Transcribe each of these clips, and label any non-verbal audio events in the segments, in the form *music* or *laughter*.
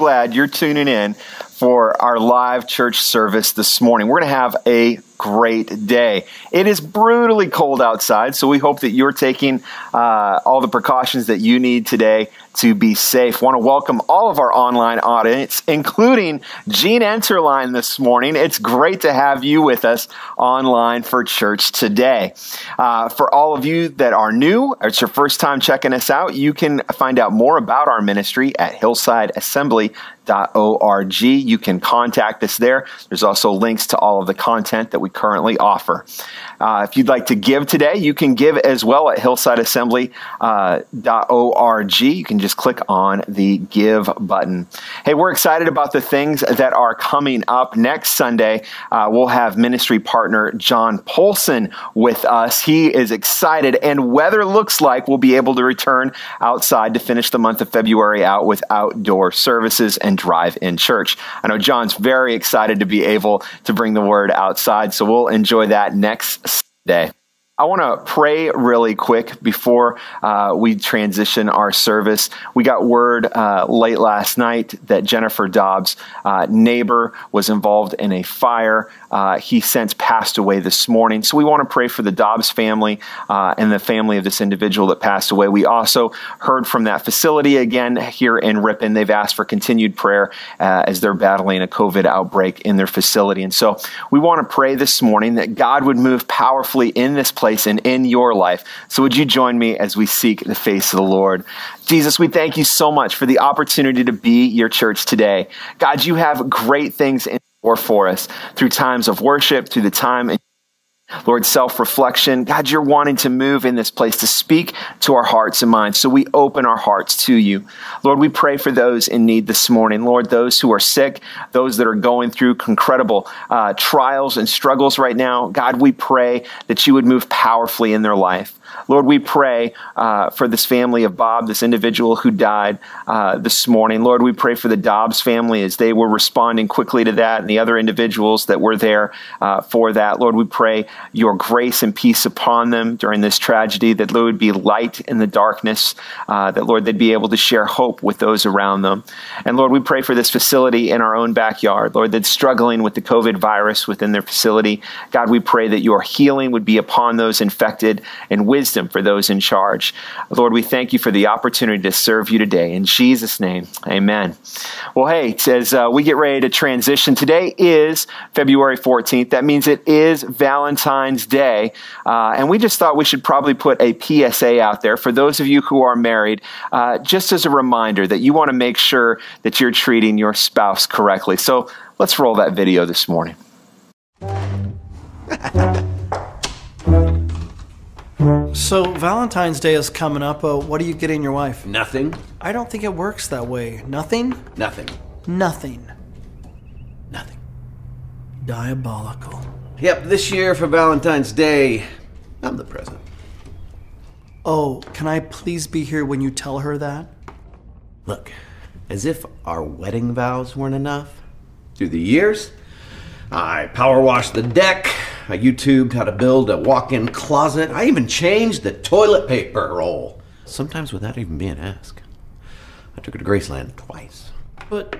glad you're tuning in for our live church service this morning. We're going to have a great day. It is brutally cold outside, so we hope that you're taking uh, all the precautions that you need today to be safe. Want to welcome all of our online audience, including Gene Enterline this morning. It's great to have you with us online for church today. Uh, for all of you that are new, it's your first time checking us out, you can find out more about our ministry at Hillside Org. You can contact us there. There's also links to all of the content that we currently offer. Uh, if you'd like to give today, you can give as well at hillsideassembly.org. Uh, you can just click on the give button. Hey, we're excited about the things that are coming up next Sunday. Uh, we'll have ministry partner John Polson with us. He is excited, and weather looks like we'll be able to return outside to finish the month of February out with outdoor services and drive in church. I know John's very excited to be able to bring the word outside, so we'll enjoy that next day. I want to pray really quick before uh, we transition our service. We got word uh, late last night that Jennifer Dobbs' uh, neighbor was involved in a fire. Uh, he since passed away this morning. So we want to pray for the Dobbs family uh, and the family of this individual that passed away. We also heard from that facility again here in Ripon. They've asked for continued prayer uh, as they're battling a COVID outbreak in their facility. And so we want to pray this morning that God would move powerfully in this place place and in your life. So, would you join me as we seek the face of the Lord? Jesus, we thank you so much for the opportunity to be your church today. God, you have great things in store for us through times of worship, through the time Lord, self reflection. God, you're wanting to move in this place to speak to our hearts and minds. So we open our hearts to you. Lord, we pray for those in need this morning. Lord, those who are sick, those that are going through incredible uh, trials and struggles right now. God, we pray that you would move powerfully in their life. Lord, we pray uh, for this family of Bob, this individual who died uh, this morning. Lord, we pray for the Dobbs family as they were responding quickly to that and the other individuals that were there uh, for that. Lord, we pray your grace and peace upon them during this tragedy, that there would be light in the darkness, uh, that, Lord, they'd be able to share hope with those around them. And Lord, we pray for this facility in our own backyard, Lord, that's struggling with the COVID virus within their facility. God, we pray that your healing would be upon those infected and wisdom for those in charge. Lord, we thank you for the opportunity to serve you today. In Jesus' name, amen. Well, hey, as uh, we get ready to transition, today is February 14th. That means it is Valentine's Day. Uh, and we just thought we should probably put a PSA out there for those of you who are married, uh, just as a reminder that you want to make sure that you're treating your spouse correctly. So let's roll that video this morning. *laughs* So Valentine's Day is coming up. Uh, what are you getting your wife? Nothing. I don't think it works that way. Nothing. Nothing. Nothing. Nothing. Diabolical. Yep, this year for Valentine's Day, I'm the present. Oh, can I please be here when you tell her that? Look, as if our wedding vows weren't enough. Through the years, I power washed the deck, I YouTubed how to build a walk in closet. I even changed the toilet paper roll. Sometimes without even being asked. I took her to Graceland twice. But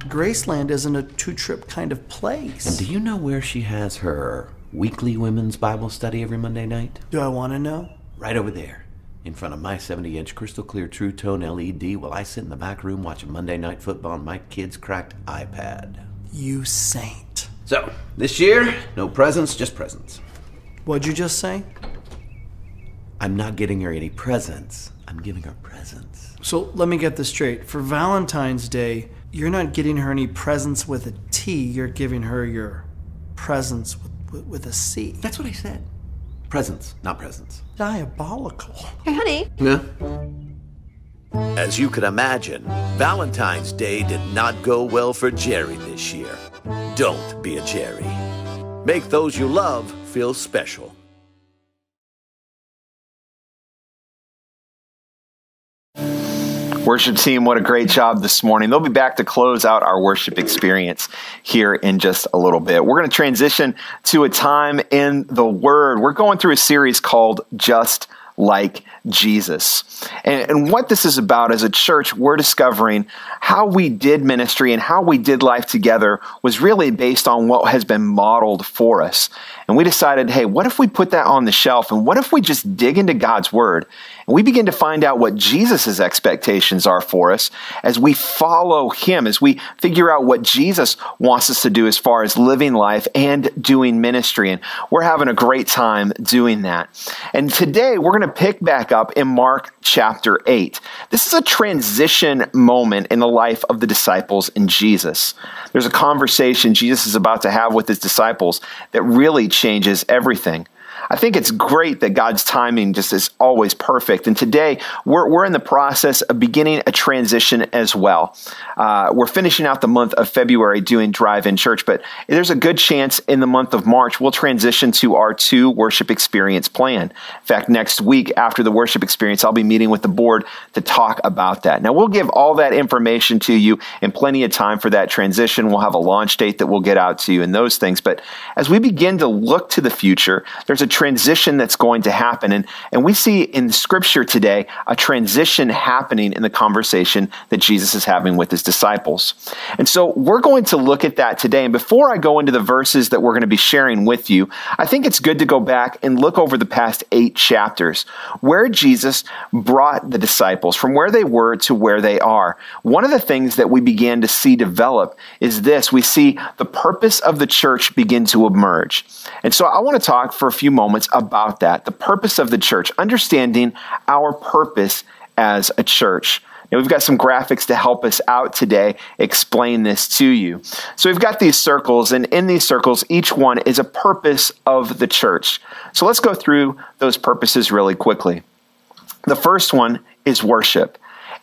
Graceland isn't a two trip kind of place. And do you know where she has her weekly women's Bible study every Monday night? Do I want to know? Right over there, in front of my 70 inch crystal clear True Tone LED, while I sit in the back room watching Monday Night Football on my kid's cracked iPad. You saint. So, this year, no presents, just presents. What'd you just say? I'm not getting her any presents. I'm giving her presents. So let me get this straight. For Valentine's Day, you're not getting her any presents with a T, you're giving her your presents with, with, with a C. That's what I said. Presents, not presents. Diabolical. Hey, honey. Yeah? As you can imagine, Valentine's Day did not go well for Jerry this year. Don't be a Jerry. Make those you love feel special. Worship team, what a great job this morning. They'll be back to close out our worship experience here in just a little bit. We're going to transition to a time in the Word. We're going through a series called Just like Jesus. And, and, what this is about as a church, we're discovering how we did ministry and how we did life together was really based on what has been modeled for us. And we decided, hey, what if we put that on the shelf? And what if we just dig into God's word we begin to find out what Jesus' expectations are for us as we follow him, as we figure out what Jesus wants us to do as far as living life and doing ministry. And we're having a great time doing that. And today we're going to pick back up in Mark chapter 8. This is a transition moment in the life of the disciples and Jesus. There's a conversation Jesus is about to have with his disciples that really changes everything. I think it's great that God's timing just is always perfect. And today we're, we're in the process of beginning a transition as well. Uh, we're finishing out the month of February doing drive in church, but there's a good chance in the month of March we'll transition to our two worship experience plan. In fact, next week after the worship experience, I'll be meeting with the board to talk about that. Now, we'll give all that information to you in plenty of time for that transition. We'll have a launch date that we'll get out to you and those things. But as we begin to look to the future, there's a transition that's going to happen. And, and we see in scripture today a transition happening in the conversation that Jesus is having with his disciples. And so we're going to look at that today. And before I go into the verses that we're going to be sharing with you, I think it's good to go back and look over the past eight chapters where Jesus brought the disciples from where they were to where they are. One of the things that we began to see develop is this we see the purpose of the church begin to emerge. And so I want to talk for a few moments moments about that the purpose of the church, understanding our purpose as a church. Now, we've got some graphics to help us out today explain this to you. So, we've got these circles, and in these circles, each one is a purpose of the church. So, let's go through those purposes really quickly. The first one is worship.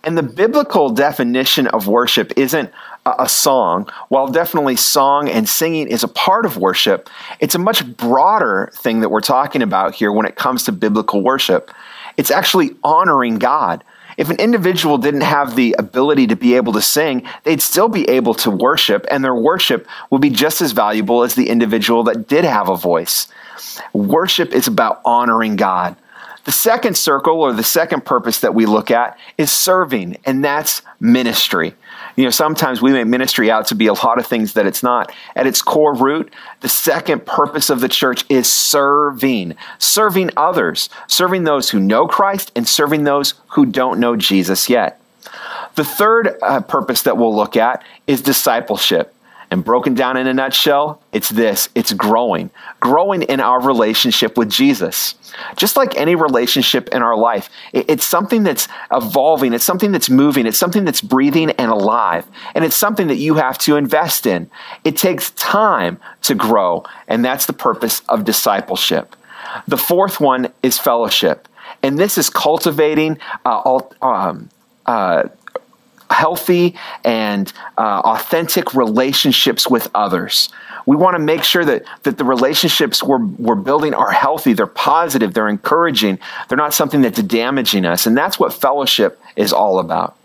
And the biblical definition of worship isn't a song. While definitely song and singing is a part of worship, it's a much broader thing that we're talking about here when it comes to biblical worship. It's actually honoring God. If an individual didn't have the ability to be able to sing, they'd still be able to worship, and their worship would be just as valuable as the individual that did have a voice. Worship is about honoring God. The second circle or the second purpose that we look at is serving, and that's ministry. You know, sometimes we make ministry out to be a lot of things that it's not. At its core root, the second purpose of the church is serving, serving others, serving those who know Christ and serving those who don't know Jesus yet. The third uh, purpose that we'll look at is discipleship. And broken down in a nutshell, it's this it's growing, growing in our relationship with Jesus. Just like any relationship in our life, it's something that's evolving, it's something that's moving, it's something that's breathing and alive. And it's something that you have to invest in. It takes time to grow, and that's the purpose of discipleship. The fourth one is fellowship. And this is cultivating uh, um, uh, healthy and uh, authentic relationships with others. We want to make sure that, that the relationships we're, we're building are healthy, they're positive, they're encouraging, they're not something that's damaging us. And that's what fellowship is all about.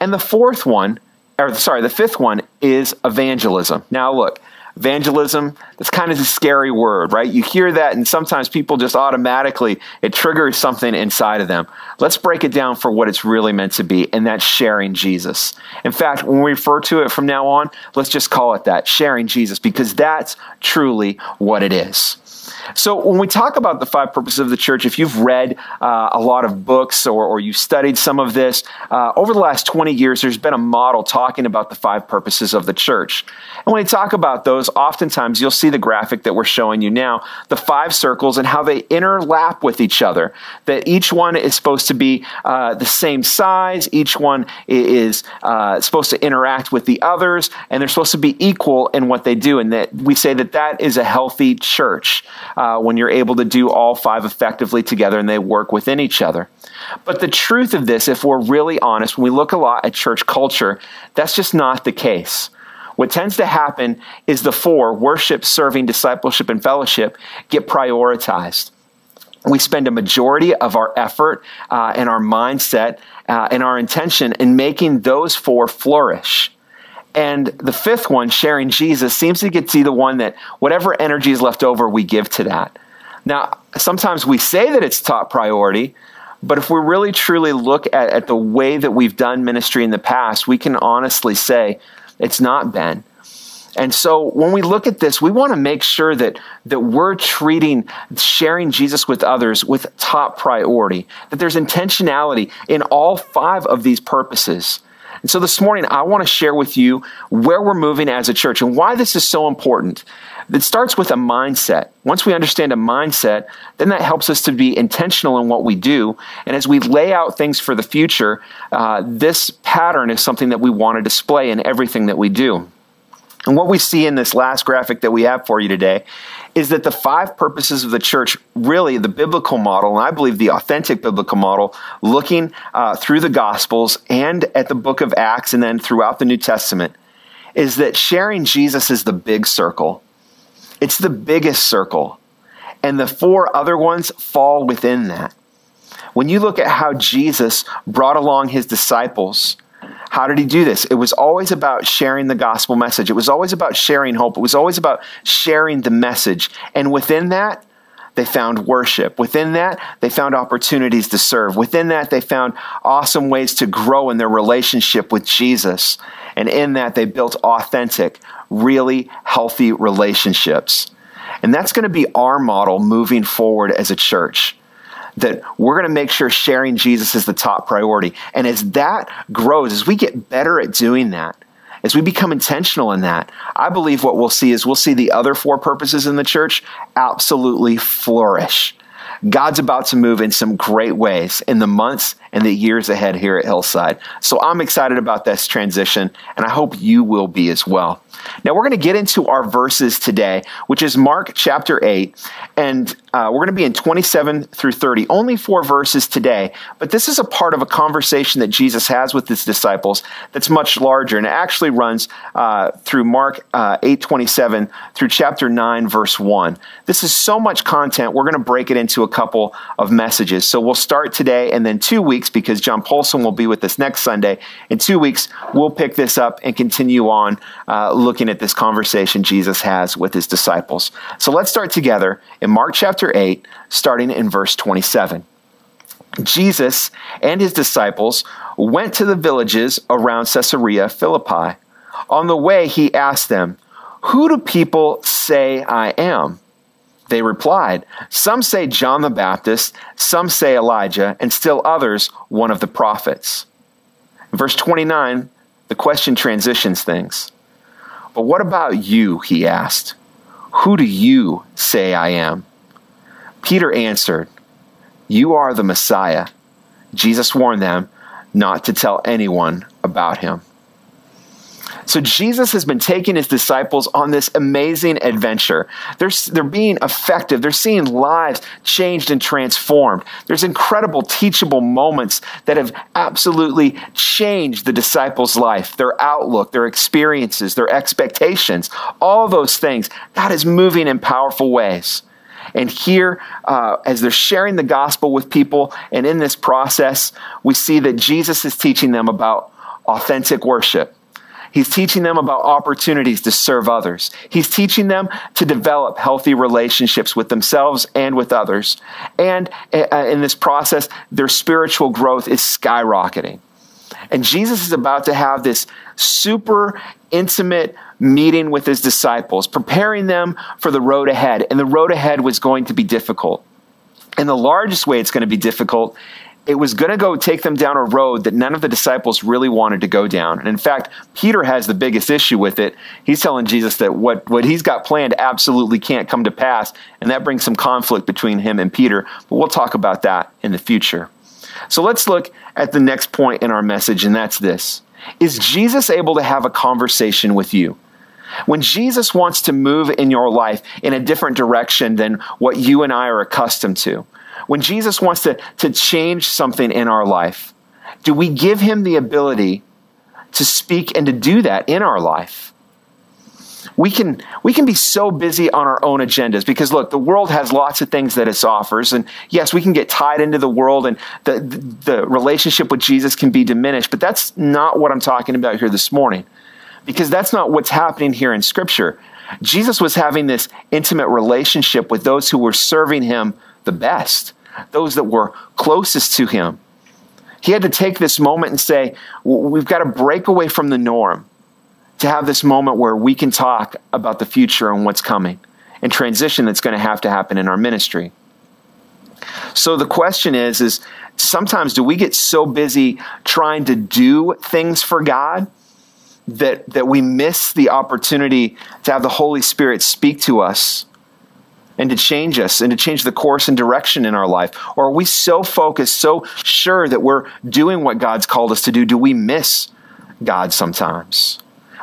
And the fourth one, or sorry, the fifth one is evangelism. Now, look, Evangelism, that's kind of a scary word, right? You hear that, and sometimes people just automatically, it triggers something inside of them. Let's break it down for what it's really meant to be, and that's sharing Jesus. In fact, when we refer to it from now on, let's just call it that sharing Jesus, because that's truly what it is. So, when we talk about the five purposes of the church, if you've read uh, a lot of books or, or you've studied some of this, uh, over the last 20 years, there's been a model talking about the five purposes of the church. And when we talk about those, oftentimes you'll see the graphic that we're showing you now the five circles and how they interlap with each other. That each one is supposed to be uh, the same size, each one is uh, supposed to interact with the others, and they're supposed to be equal in what they do. And that we say that that is a healthy church uh, when you're able to do all five effectively together and they work within each other. But the truth of this, if we're really honest, when we look a lot at church culture, that's just not the case. What tends to happen is the four worship, serving, discipleship, and fellowship get prioritized. We spend a majority of our effort uh, and our mindset uh, and our intention in making those four flourish. And the fifth one, sharing Jesus, seems to get to be the one that whatever energy is left over, we give to that. Now, sometimes we say that it's top priority, but if we really truly look at, at the way that we've done ministry in the past, we can honestly say it's not been. And so when we look at this, we want to make sure that, that we're treating sharing Jesus with others with top priority, that there's intentionality in all five of these purposes. And so this morning, I want to share with you where we're moving as a church and why this is so important. It starts with a mindset. Once we understand a mindset, then that helps us to be intentional in what we do. And as we lay out things for the future, uh, this pattern is something that we want to display in everything that we do. And what we see in this last graphic that we have for you today is that the five purposes of the church, really the biblical model, and I believe the authentic biblical model, looking uh, through the Gospels and at the book of Acts and then throughout the New Testament, is that sharing Jesus is the big circle. It's the biggest circle. And the four other ones fall within that. When you look at how Jesus brought along his disciples, how did he do this? It was always about sharing the gospel message. It was always about sharing hope. It was always about sharing the message. And within that, they found worship. Within that, they found opportunities to serve. Within that, they found awesome ways to grow in their relationship with Jesus. And in that, they built authentic, really healthy relationships. And that's going to be our model moving forward as a church that we're going to make sure sharing Jesus is the top priority. And as that grows, as we get better at doing that, as we become intentional in that, I believe what we'll see is we'll see the other four purposes in the church absolutely flourish. God's about to move in some great ways in the months and the years ahead here at Hillside. So I'm excited about this transition, and I hope you will be as well. Now, we're going to get into our verses today, which is Mark chapter 8, and uh, we're going to be in 27 through 30. Only four verses today, but this is a part of a conversation that Jesus has with his disciples that's much larger, and it actually runs uh, through Mark uh, 8 27 through chapter 9, verse 1. This is so much content, we're going to break it into a couple of messages. So we'll start today, and then two weeks, because John Polson will be with us next Sunday. In two weeks, we'll pick this up and continue on uh, looking at this conversation Jesus has with his disciples. So let's start together in Mark chapter 8, starting in verse 27. Jesus and his disciples went to the villages around Caesarea Philippi. On the way, he asked them, Who do people say I am? They replied, Some say John the Baptist, some say Elijah, and still others, one of the prophets. In verse 29, the question transitions things. But what about you? He asked. Who do you say I am? Peter answered, You are the Messiah. Jesus warned them not to tell anyone about him. So Jesus has been taking his disciples on this amazing adventure. They're, they're being effective. They're seeing lives changed and transformed. There's incredible teachable moments that have absolutely changed the disciples' life, their outlook, their experiences, their expectations, all those things. God is moving in powerful ways. And here, uh, as they're sharing the gospel with people, and in this process, we see that Jesus is teaching them about authentic worship He's teaching them about opportunities to serve others. He's teaching them to develop healthy relationships with themselves and with others. And uh, in this process, their spiritual growth is skyrocketing. And Jesus is about to have this super intimate meeting with his disciples, preparing them for the road ahead. And the road ahead was going to be difficult. And the largest way it's going to be difficult it was going to go take them down a road that none of the disciples really wanted to go down. And in fact, Peter has the biggest issue with it. He's telling Jesus that what, what he's got planned absolutely can't come to pass. And that brings some conflict between him and Peter. But we'll talk about that in the future. So let's look at the next point in our message, and that's this Is Jesus able to have a conversation with you? When Jesus wants to move in your life in a different direction than what you and I are accustomed to, when Jesus wants to, to change something in our life, do we give him the ability to speak and to do that in our life? We can, we can be so busy on our own agendas because look, the world has lots of things that it offers. And yes, we can get tied into the world and the, the, the relationship with Jesus can be diminished, but that's not what I'm talking about here this morning because that's not what's happening here in Scripture. Jesus was having this intimate relationship with those who were serving him the best, those that were closest to him. He had to take this moment and say, We've got to break away from the norm to have this moment where we can talk about the future and what's coming and transition that's going to have to happen in our ministry. So the question is is sometimes do we get so busy trying to do things for God that that we miss the opportunity to have the Holy Spirit speak to us and to change us and to change the course and direction in our life? Or are we so focused, so sure that we're doing what God's called us to do, do we miss God sometimes?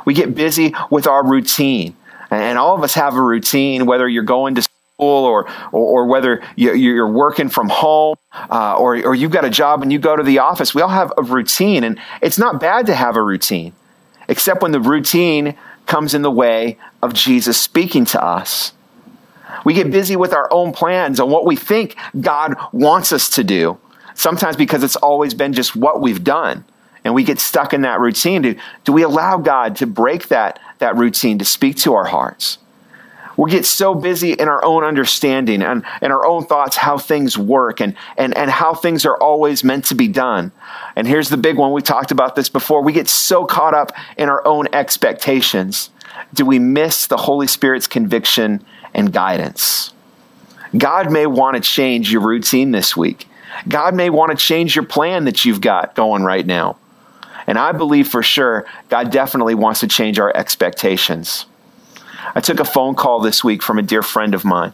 We get busy with our routine. And all of us have a routine, whether you're going to or, or, or whether you're working from home uh, or, or you've got a job and you go to the office, we all have a routine. And it's not bad to have a routine, except when the routine comes in the way of Jesus speaking to us. We get busy with our own plans and what we think God wants us to do, sometimes because it's always been just what we've done. And we get stuck in that routine. Do, do we allow God to break that, that routine, to speak to our hearts? we get so busy in our own understanding and, and our own thoughts how things work and, and, and how things are always meant to be done. And here's the big one we talked about this before. We get so caught up in our own expectations. Do we miss the Holy Spirit's conviction and guidance? God may want to change your routine this week. God may want to change your plan that you've got going right now. And I believe for sure God definitely wants to change our expectations. I took a phone call this week from a dear friend of mine.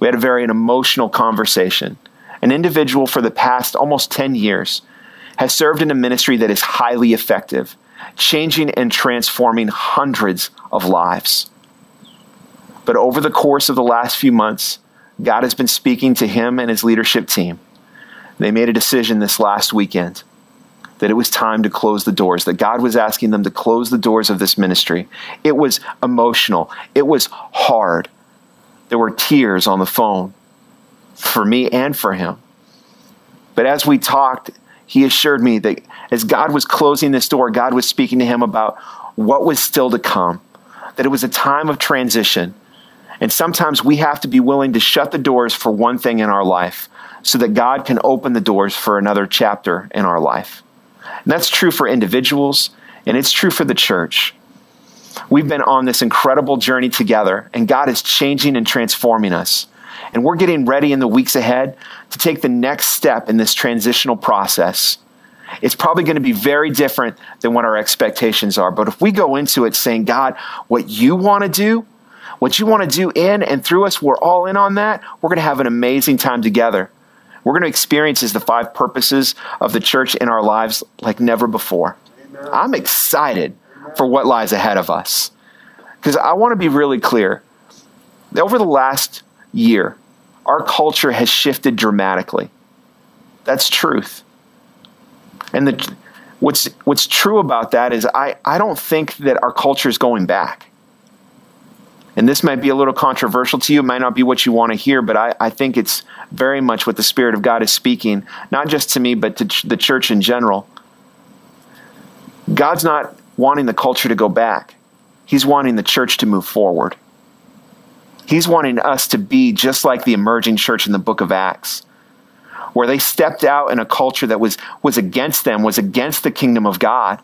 We had a very an emotional conversation. An individual for the past almost 10 years has served in a ministry that is highly effective, changing and transforming hundreds of lives. But over the course of the last few months, God has been speaking to him and his leadership team. They made a decision this last weekend that it was time to close the doors, that God was asking them to close the doors of this ministry. It was emotional, it was hard. There were tears on the phone for me and for him. But as we talked, he assured me that as God was closing this door, God was speaking to him about what was still to come, that it was a time of transition. And sometimes we have to be willing to shut the doors for one thing in our life so that God can open the doors for another chapter in our life. And that's true for individuals, and it's true for the church. We've been on this incredible journey together, and God is changing and transforming us. And we're getting ready in the weeks ahead to take the next step in this transitional process. It's probably going to be very different than what our expectations are. But if we go into it saying, God, what you want to do, what you want to do in and through us, we're all in on that, we're going to have an amazing time together. We're going to experience the five purposes of the church in our lives like never before. Amen. I'm excited Amen. for what lies ahead of us. Because I want to be really clear. Over the last year, our culture has shifted dramatically. That's truth. And the, what's, what's true about that is I, I don't think that our culture is going back and this might be a little controversial to you, it might not be what you want to hear, but I, I think it's very much what the Spirit of God is speaking, not just to me, but to ch- the church in general. God's not wanting the culture to go back, He's wanting the church to move forward. He's wanting us to be just like the emerging church in the book of Acts, where they stepped out in a culture that was, was against them, was against the kingdom of God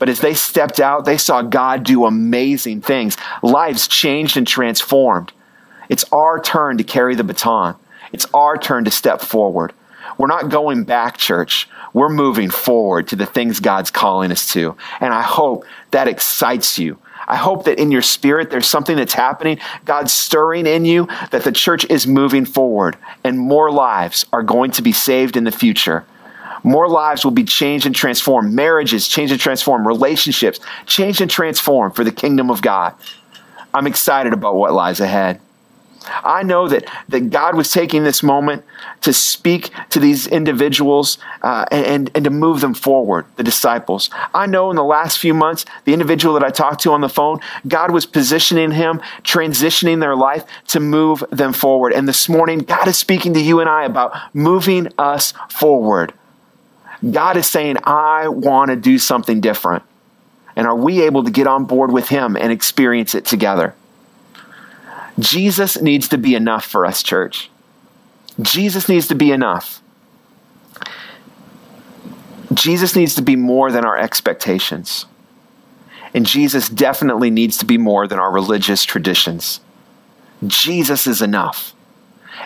but as they stepped out, they saw God do amazing things. Lives changed and transformed. It's our turn to carry the baton. It's our turn to step forward. We're not going back, church. We're moving forward to the things God's calling us to. And I hope that excites you. I hope that in your spirit there's something that's happening. God's stirring in you that the church is moving forward and more lives are going to be saved in the future. More lives will be changed and transformed. Marriages change and transform. Relationships change and transform for the kingdom of God. I'm excited about what lies ahead. I know that, that God was taking this moment to speak to these individuals uh, and, and to move them forward, the disciples. I know in the last few months, the individual that I talked to on the phone, God was positioning him, transitioning their life to move them forward. And this morning, God is speaking to you and I about moving us forward. God is saying, I want to do something different. And are we able to get on board with Him and experience it together? Jesus needs to be enough for us, church. Jesus needs to be enough. Jesus needs to be more than our expectations. And Jesus definitely needs to be more than our religious traditions. Jesus is enough.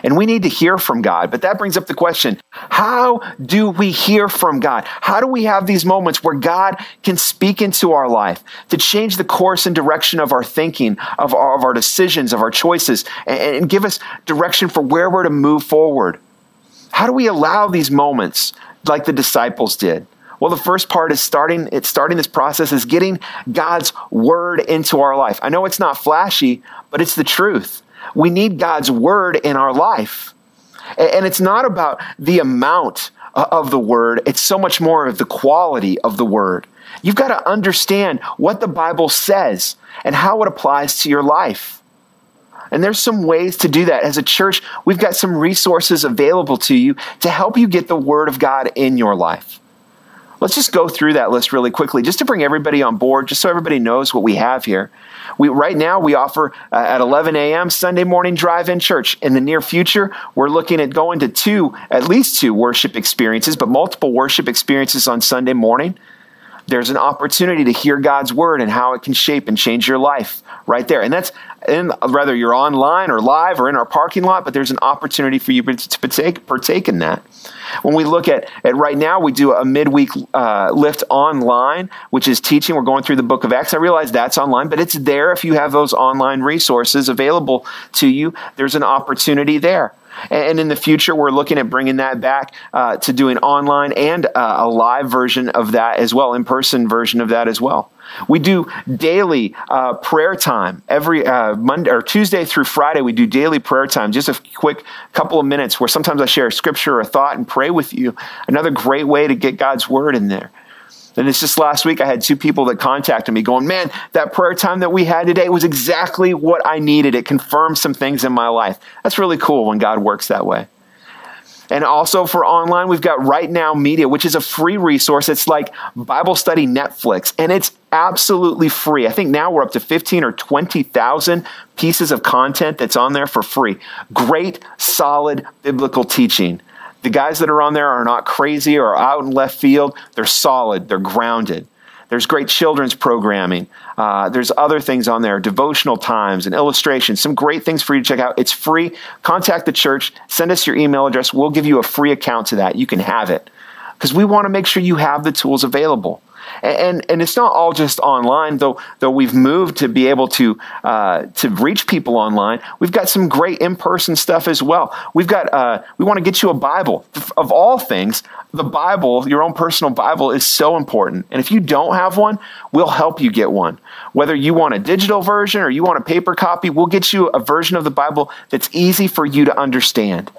And we need to hear from God. But that brings up the question how do we hear from God? How do we have these moments where God can speak into our life to change the course and direction of our thinking, of our, of our decisions, of our choices, and, and give us direction for where we're to move forward? How do we allow these moments like the disciples did? Well, the first part is starting it's starting this process is getting God's word into our life. I know it's not flashy, but it's the truth. We need God's word in our life. And it's not about the amount of the word, it's so much more of the quality of the word. You've got to understand what the Bible says and how it applies to your life. And there's some ways to do that. As a church, we've got some resources available to you to help you get the Word of God in your life. Let's just go through that list really quickly, just to bring everybody on board, just so everybody knows what we have here. We, right now, we offer uh, at 11 a.m. Sunday morning drive-in church. In the near future, we're looking at going to two, at least two worship experiences, but multiple worship experiences on Sunday morning. There's an opportunity to hear God's word and how it can shape and change your life right there. And that's in, whether you're online or live or in our parking lot, but there's an opportunity for you to partake, partake in that. When we look at, at right now, we do a midweek uh, lift online, which is teaching. We're going through the book of Acts. I realize that's online, but it's there if you have those online resources available to you. There's an opportunity there. And in the future, we're looking at bringing that back uh, to doing online and uh, a live version of that as well, in person version of that as well. We do daily uh, prayer time every uh, Monday or Tuesday through Friday. We do daily prayer time, just a quick couple of minutes where sometimes I share a scripture or a thought and pray with you. Another great way to get God's word in there. And it's just last week I had two people that contacted me going, man, that prayer time that we had today was exactly what I needed. It confirmed some things in my life. That's really cool when God works that way. And also for online, we've got Right Now Media, which is a free resource. It's like Bible study Netflix, and it's absolutely free. I think now we're up to 15 or 20,000 pieces of content that's on there for free. Great, solid biblical teaching. The guys that are on there are not crazy or out in left field. They're solid, they're grounded. There's great children's programming. Uh, there's other things on there, devotional times and illustrations, some great things for you to check out. It's free. Contact the church, send us your email address. We'll give you a free account to that. You can have it because we want to make sure you have the tools available. And, and it's not all just online, though. Though we've moved to be able to uh, to reach people online, we've got some great in person stuff as well. We've got uh, we want to get you a Bible. Of all things, the Bible, your own personal Bible, is so important. And if you don't have one, we'll help you get one. Whether you want a digital version or you want a paper copy, we'll get you a version of the Bible that's easy for you to understand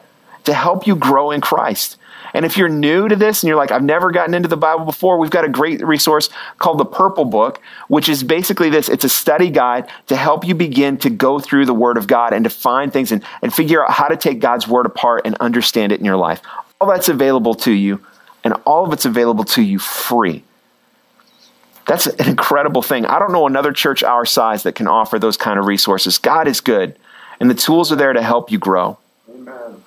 to help you grow in Christ. And if you're new to this and you're like, I've never gotten into the Bible before, we've got a great resource called the Purple Book, which is basically this it's a study guide to help you begin to go through the Word of God and to find things and, and figure out how to take God's Word apart and understand it in your life. All that's available to you, and all of it's available to you free. That's an incredible thing. I don't know another church our size that can offer those kind of resources. God is good, and the tools are there to help you grow. Amen.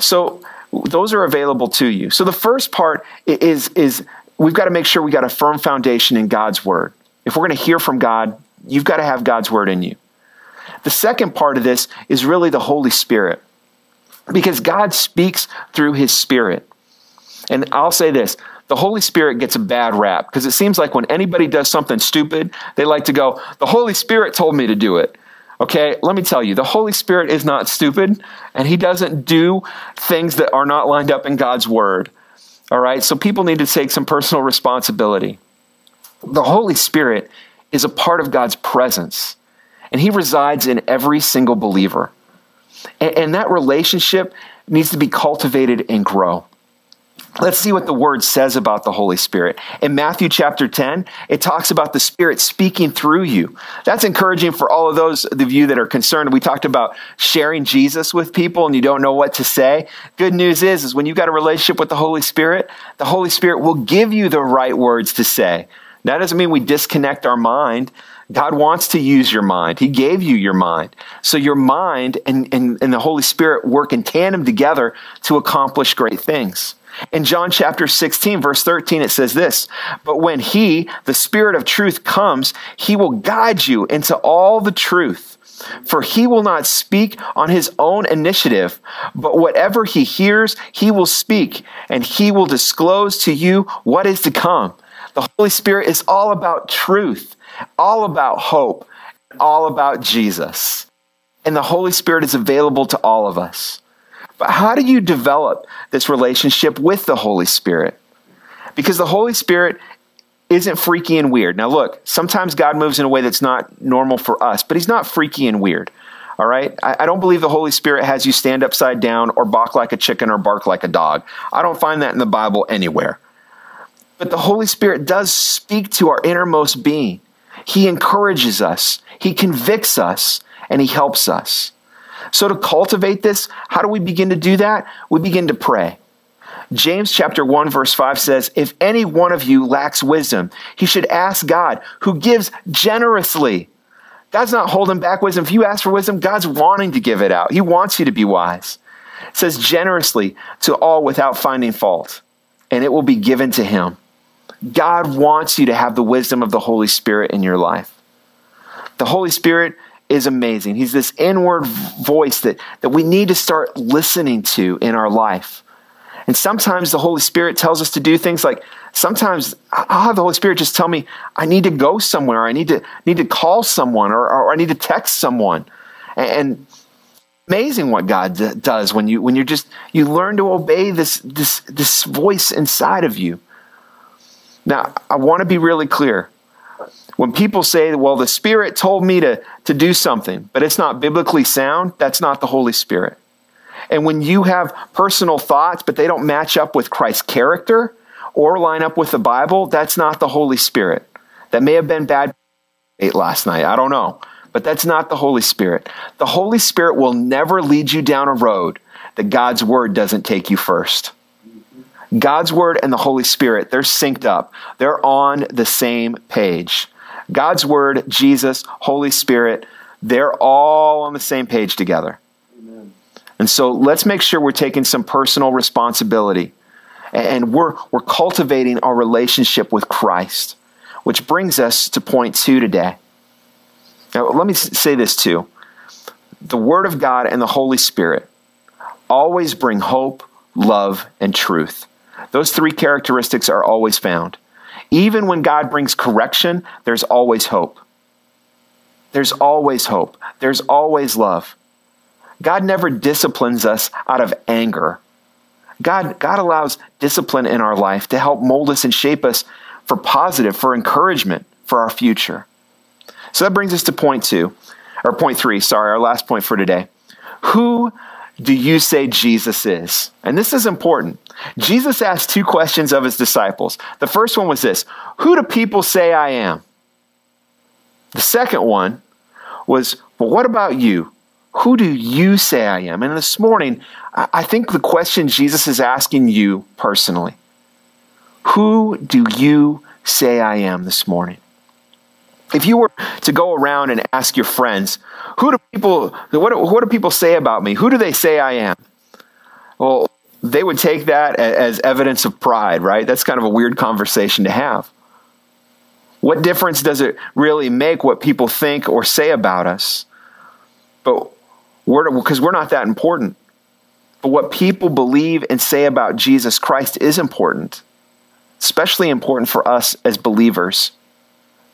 So, those are available to you. So the first part is is we've got to make sure we got a firm foundation in God's word. If we're going to hear from God, you've got to have God's word in you. The second part of this is really the Holy Spirit. Because God speaks through his spirit. And I'll say this, the Holy Spirit gets a bad rap because it seems like when anybody does something stupid, they like to go, "The Holy Spirit told me to do it." Okay, let me tell you, the Holy Spirit is not stupid, and He doesn't do things that are not lined up in God's Word. All right, so people need to take some personal responsibility. The Holy Spirit is a part of God's presence, and He resides in every single believer. And, and that relationship needs to be cultivated and grow. Let's see what the word says about the Holy Spirit. In Matthew chapter 10, it talks about the Spirit speaking through you. That's encouraging for all of those of you that are concerned. We talked about sharing Jesus with people and you don't know what to say. Good news is, is when you've got a relationship with the Holy Spirit, the Holy Spirit will give you the right words to say. That doesn't mean we disconnect our mind God wants to use your mind. He gave you your mind. So your mind and, and, and the Holy Spirit work in tandem together to accomplish great things. In John chapter 16, verse 13, it says this But when He, the Spirit of truth, comes, He will guide you into all the truth. For he will not speak on his own initiative, but whatever he hears, he will speak, and he will disclose to you what is to come. The Holy Spirit is all about truth, all about hope, all about Jesus. And the Holy Spirit is available to all of us. But how do you develop this relationship with the Holy Spirit? Because the Holy Spirit isn't freaky and weird. Now, look, sometimes God moves in a way that's not normal for us, but He's not freaky and weird. All right? I, I, don't believe the Holy Spirit has you stand upside down or balk like a chicken or bark like a dog. I don't find that in the Bible anywhere. But the Holy Spirit does speak to our innermost being. He encourages us, He convicts us, and He helps us. So, to cultivate this, how do we begin to do that? We begin to pray. James chapter 1 verse 5 says, If any one of you lacks wisdom, he should ask God, who gives generously. God's not holding back wisdom. If you ask for wisdom, God's wanting to give it out. He wants you to be wise. It says generously to all without finding fault, and it will be given to him. God wants you to have the wisdom of the Holy Spirit in your life. The Holy Spirit is amazing. He's this inward voice that, that we need to start listening to in our life. And sometimes the Holy Spirit tells us to do things like sometimes I'll have the Holy Spirit just tell me I need to go somewhere, I need to need to call someone, or, or I need to text someone. And, and amazing what God d- does when you when you're just you learn to obey this this this voice inside of you. Now, I want to be really clear. When people say, well, the Spirit told me to, to do something, but it's not biblically sound, that's not the Holy Spirit. And when you have personal thoughts, but they don't match up with Christ's character or line up with the Bible, that's not the Holy Spirit. That may have been bad last night. I don't know. But that's not the Holy Spirit. The Holy Spirit will never lead you down a road that God's word doesn't take you first. God's word and the Holy Spirit, they're synced up. They're on the same page. God's word, Jesus, Holy Spirit, they're all on the same page together. And so let's make sure we're taking some personal responsibility and we're, we're cultivating our relationship with Christ, which brings us to point two today. Now, let me say this too the Word of God and the Holy Spirit always bring hope, love, and truth. Those three characteristics are always found. Even when God brings correction, there's always hope. There's always hope. There's always love. God never disciplines us out of anger. God, God allows discipline in our life to help mold us and shape us for positive, for encouragement, for our future. So that brings us to point two, or point three, sorry, our last point for today. Who do you say Jesus is? And this is important. Jesus asked two questions of his disciples. The first one was this Who do people say I am? The second one was, Well, what about you? Who do you say I am? And this morning, I think the question Jesus is asking you personally Who do you say I am this morning? If you were to go around and ask your friends, who do people what do, what do people say about me? Who do they say I am? Well, they would take that as evidence of pride, right? That's kind of a weird conversation to have. What difference does it really make what people think or say about us? But because we're not that important. But what people believe and say about Jesus Christ is important, especially important for us as believers.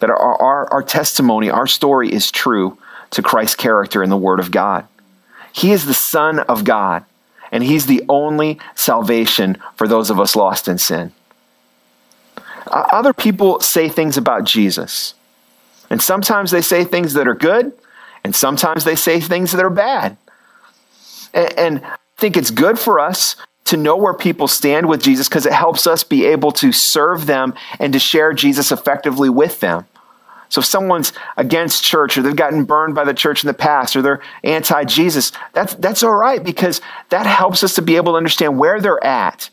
That our, our, our testimony, our story is true to Christ's character in the Word of God. He is the Son of God, and He's the only salvation for those of us lost in sin. Other people say things about Jesus, and sometimes they say things that are good, and sometimes they say things that are bad. And, and I think it's good for us to know where people stand with Jesus because it helps us be able to serve them and to share Jesus effectively with them. So if someone's against church or they've gotten burned by the church in the past or they're anti-Jesus, that's that's all right because that helps us to be able to understand where they're at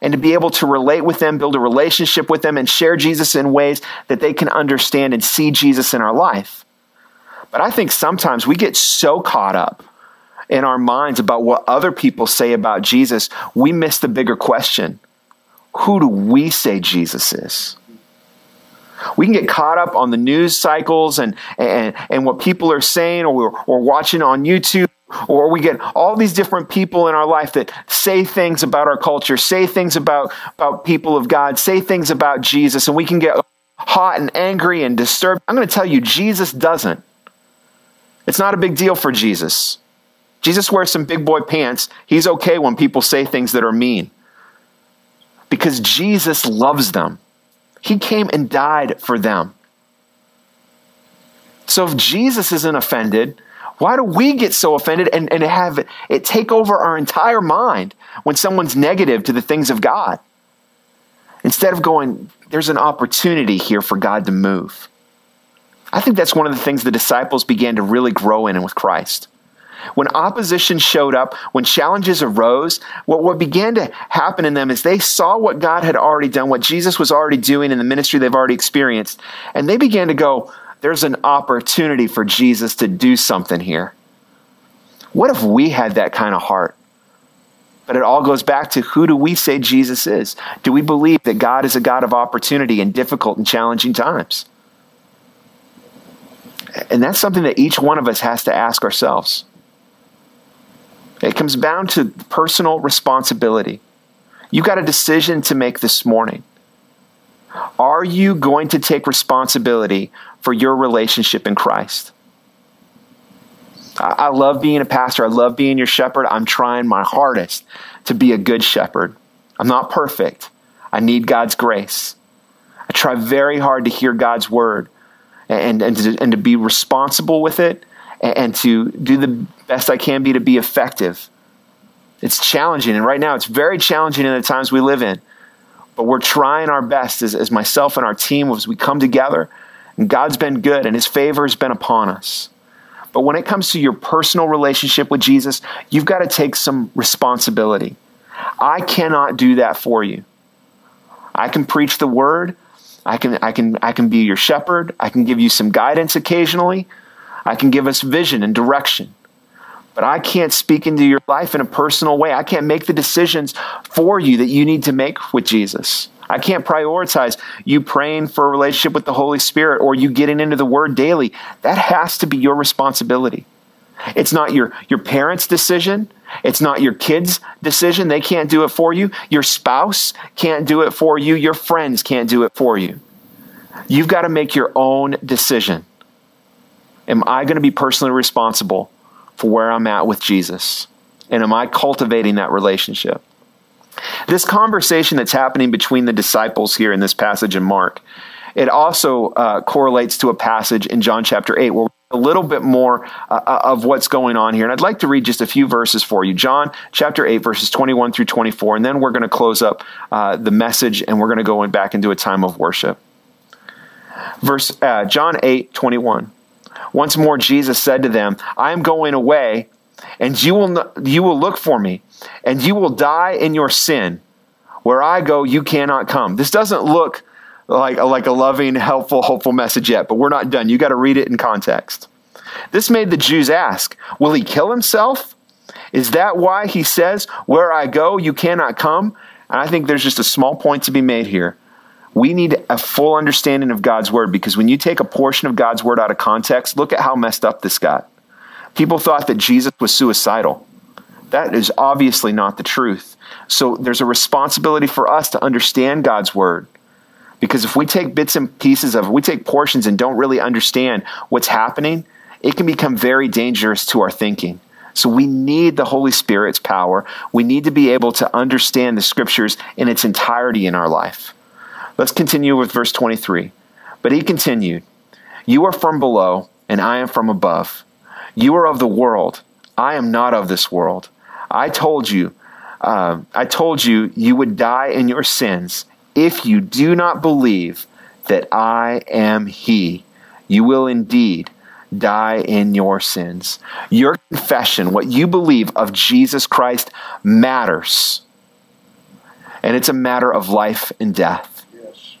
and to be able to relate with them, build a relationship with them, and share Jesus in ways that they can understand and see Jesus in our life. But I think sometimes we get so caught up in our minds about what other people say about Jesus, we miss the bigger question who do we say Jesus is? We can get caught up on the news cycles and, and, and what people are saying, or we're, watching on YouTube, or we get all these different people in our life that say things about our culture, say things about, about people of God, say things about Jesus, and we can get hot and angry and disturbed. I'm going to tell you, Jesus doesn't. It's not a big deal for Jesus. Jesus wears some big boy pants. He's okay when people say things that are mean because Jesus loves them. He came and died for them. So if Jesus isn't offended, why do we get so offended and, and have it, it take over our entire mind when someone's negative to the things of God? Instead of going, there's an opportunity here for God to move. I think that's one of the things the disciples began to really grow in with Christ. When opposition showed up, when challenges arose, what, what began to happen in them is they saw what God had already done, what Jesus was already doing in the ministry they've already experienced, and they began to go, There's an opportunity for Jesus to do something here. What if we had that kind of heart? But it all goes back to who do we say Jesus is? Do we believe that God is a God of opportunity in difficult and challenging times? And that's something that each one of us has to ask ourselves. It comes down to personal responsibility. You got a decision to make this morning. Are you going to take responsibility for your relationship in Christ? I, love being a pastor. I love being your shepherd. I'm trying my hardest to be a good shepherd. I'm not perfect. I need God's grace. I try very hard to hear God's word and, and, to, and to be responsible with it and to do the best I can be to be effective. It's challenging, and right now it's very challenging in the times we live in. But we're trying our best as, as myself and our team as we come together. And God's been good, and His favor has been upon us. But when it comes to your personal relationship with Jesus, you've got to take some responsibility. I cannot do that for you. I can preach the word. I can, I can, I can be your shepherd. I can give you some guidance occasionally. I can give us vision and direction. But I can't speak into your life in a personal way. I can't make the decisions for you that you need to make with Jesus. I can't prioritize you praying for a relationship with the Holy Spirit or you getting into the Word daily. That has to be your responsibility. It's not your, your parents' decision. It's not your kids' decision. They can't do it for you. Your spouse can't do it for you. Your friends can't do it for you. You've got to make your own decision. Am I going to be personally responsible for where I'm at with Jesus? And am I cultivating that relationship? This conversation that's happening between the disciples here in this passage in Mark, it also uh, correlates to a passage in John chapter 8 where a little bit more uh, uh, of what's going on here. And I'd like to read just a few verses for you. John chapter 8, verses 21 through 24. And then we're going to close up uh, the message and we're going to go in back into a time of worship. Verse uh, John 8, 21. Once more, Jesus said to them, I am going away, and you will, you will look for me, and you will die in your sin. Where I go, you cannot come. This doesn't look like, like a loving, helpful, hopeful message yet, but we're not done. You got to read it in context. This made the Jews ask, Will he kill himself? Is that why he says, Where I go, you cannot come? And I think there's just a small point to be made here we need a full understanding of God's word because when you take a portion of God's word out of context, look at how messed up this got. People thought that Jesus was suicidal. That is obviously not the truth. So there's a responsibility for us to understand God's word. Because if we take bits and pieces of we take portions and don't really understand what's happening, it can become very dangerous to our thinking. So we need the Holy Spirit's power. We need to be able to understand the scriptures in its entirety in our life. Let's continue with verse 23. But he continued, You are from below, and I am from above. You are of the world. I am not of this world. I told you, uh, I told you, you would die in your sins. If you do not believe that I am He, you will indeed die in your sins. Your confession, what you believe of Jesus Christ, matters. And it's a matter of life and death. Yes.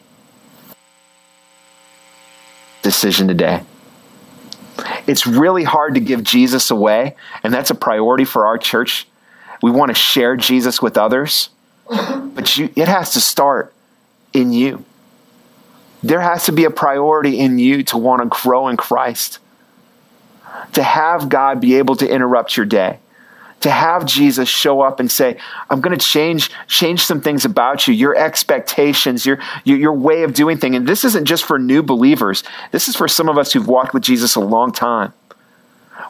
Decision today. It's really hard to give Jesus away, and that's a priority for our church. We want to share Jesus with others, but you, it has to start in you. There has to be a priority in you to want to grow in Christ, to have God be able to interrupt your day to have Jesus show up and say, I'm going to change, change some things about you, your expectations, your, your, your way of doing things. And this isn't just for new believers. This is for some of us who've walked with Jesus a long time.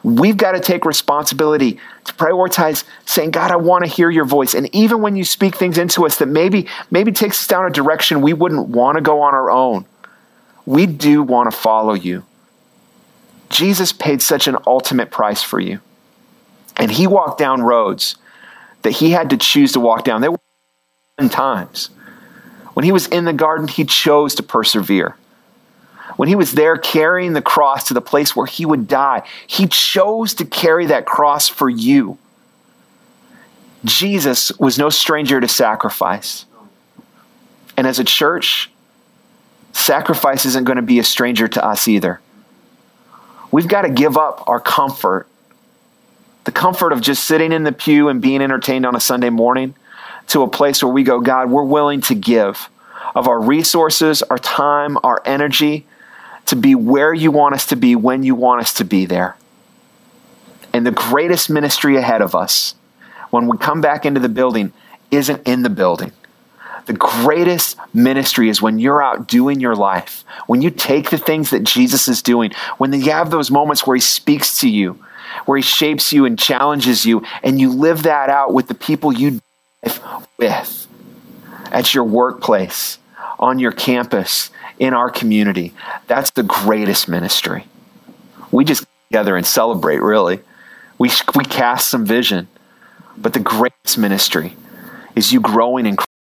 We've got to take responsibility to prioritize saying, God, I want to hear your voice. And even when you speak things into us that maybe, maybe takes us down a direction we wouldn't want to go on our own, we do want to follow you. Jesus paid such an ultimate price for you. And he walked down roads that he had to choose to walk down. There were times. When he was in the garden, he chose to persevere. When he was there carrying the cross to the place where he would die, he chose to carry that cross for you. Jesus was no stranger to sacrifice. And as a church, sacrifice isn't going to be a stranger to us either. We've got to give up our comfort the comfort of just sitting in the pew and being entertained on a Sunday morning to a place where we go, God, we're willing to give of our resources, our time, our energy to be where you want us to be when you want us to be there. And the greatest ministry ahead of us when we come back into the building isn't in the building. The greatest ministry is when you're out doing your life, when you take the things that Jesus is doing, when you have those moments where he speaks to you, where He shapes you and challenges you, and you live that out with the people you live with at your workplace, on your campus, in our community. That's the greatest ministry. We just get together and celebrate, really. We, we cast some vision, but the greatest ministry is you growing in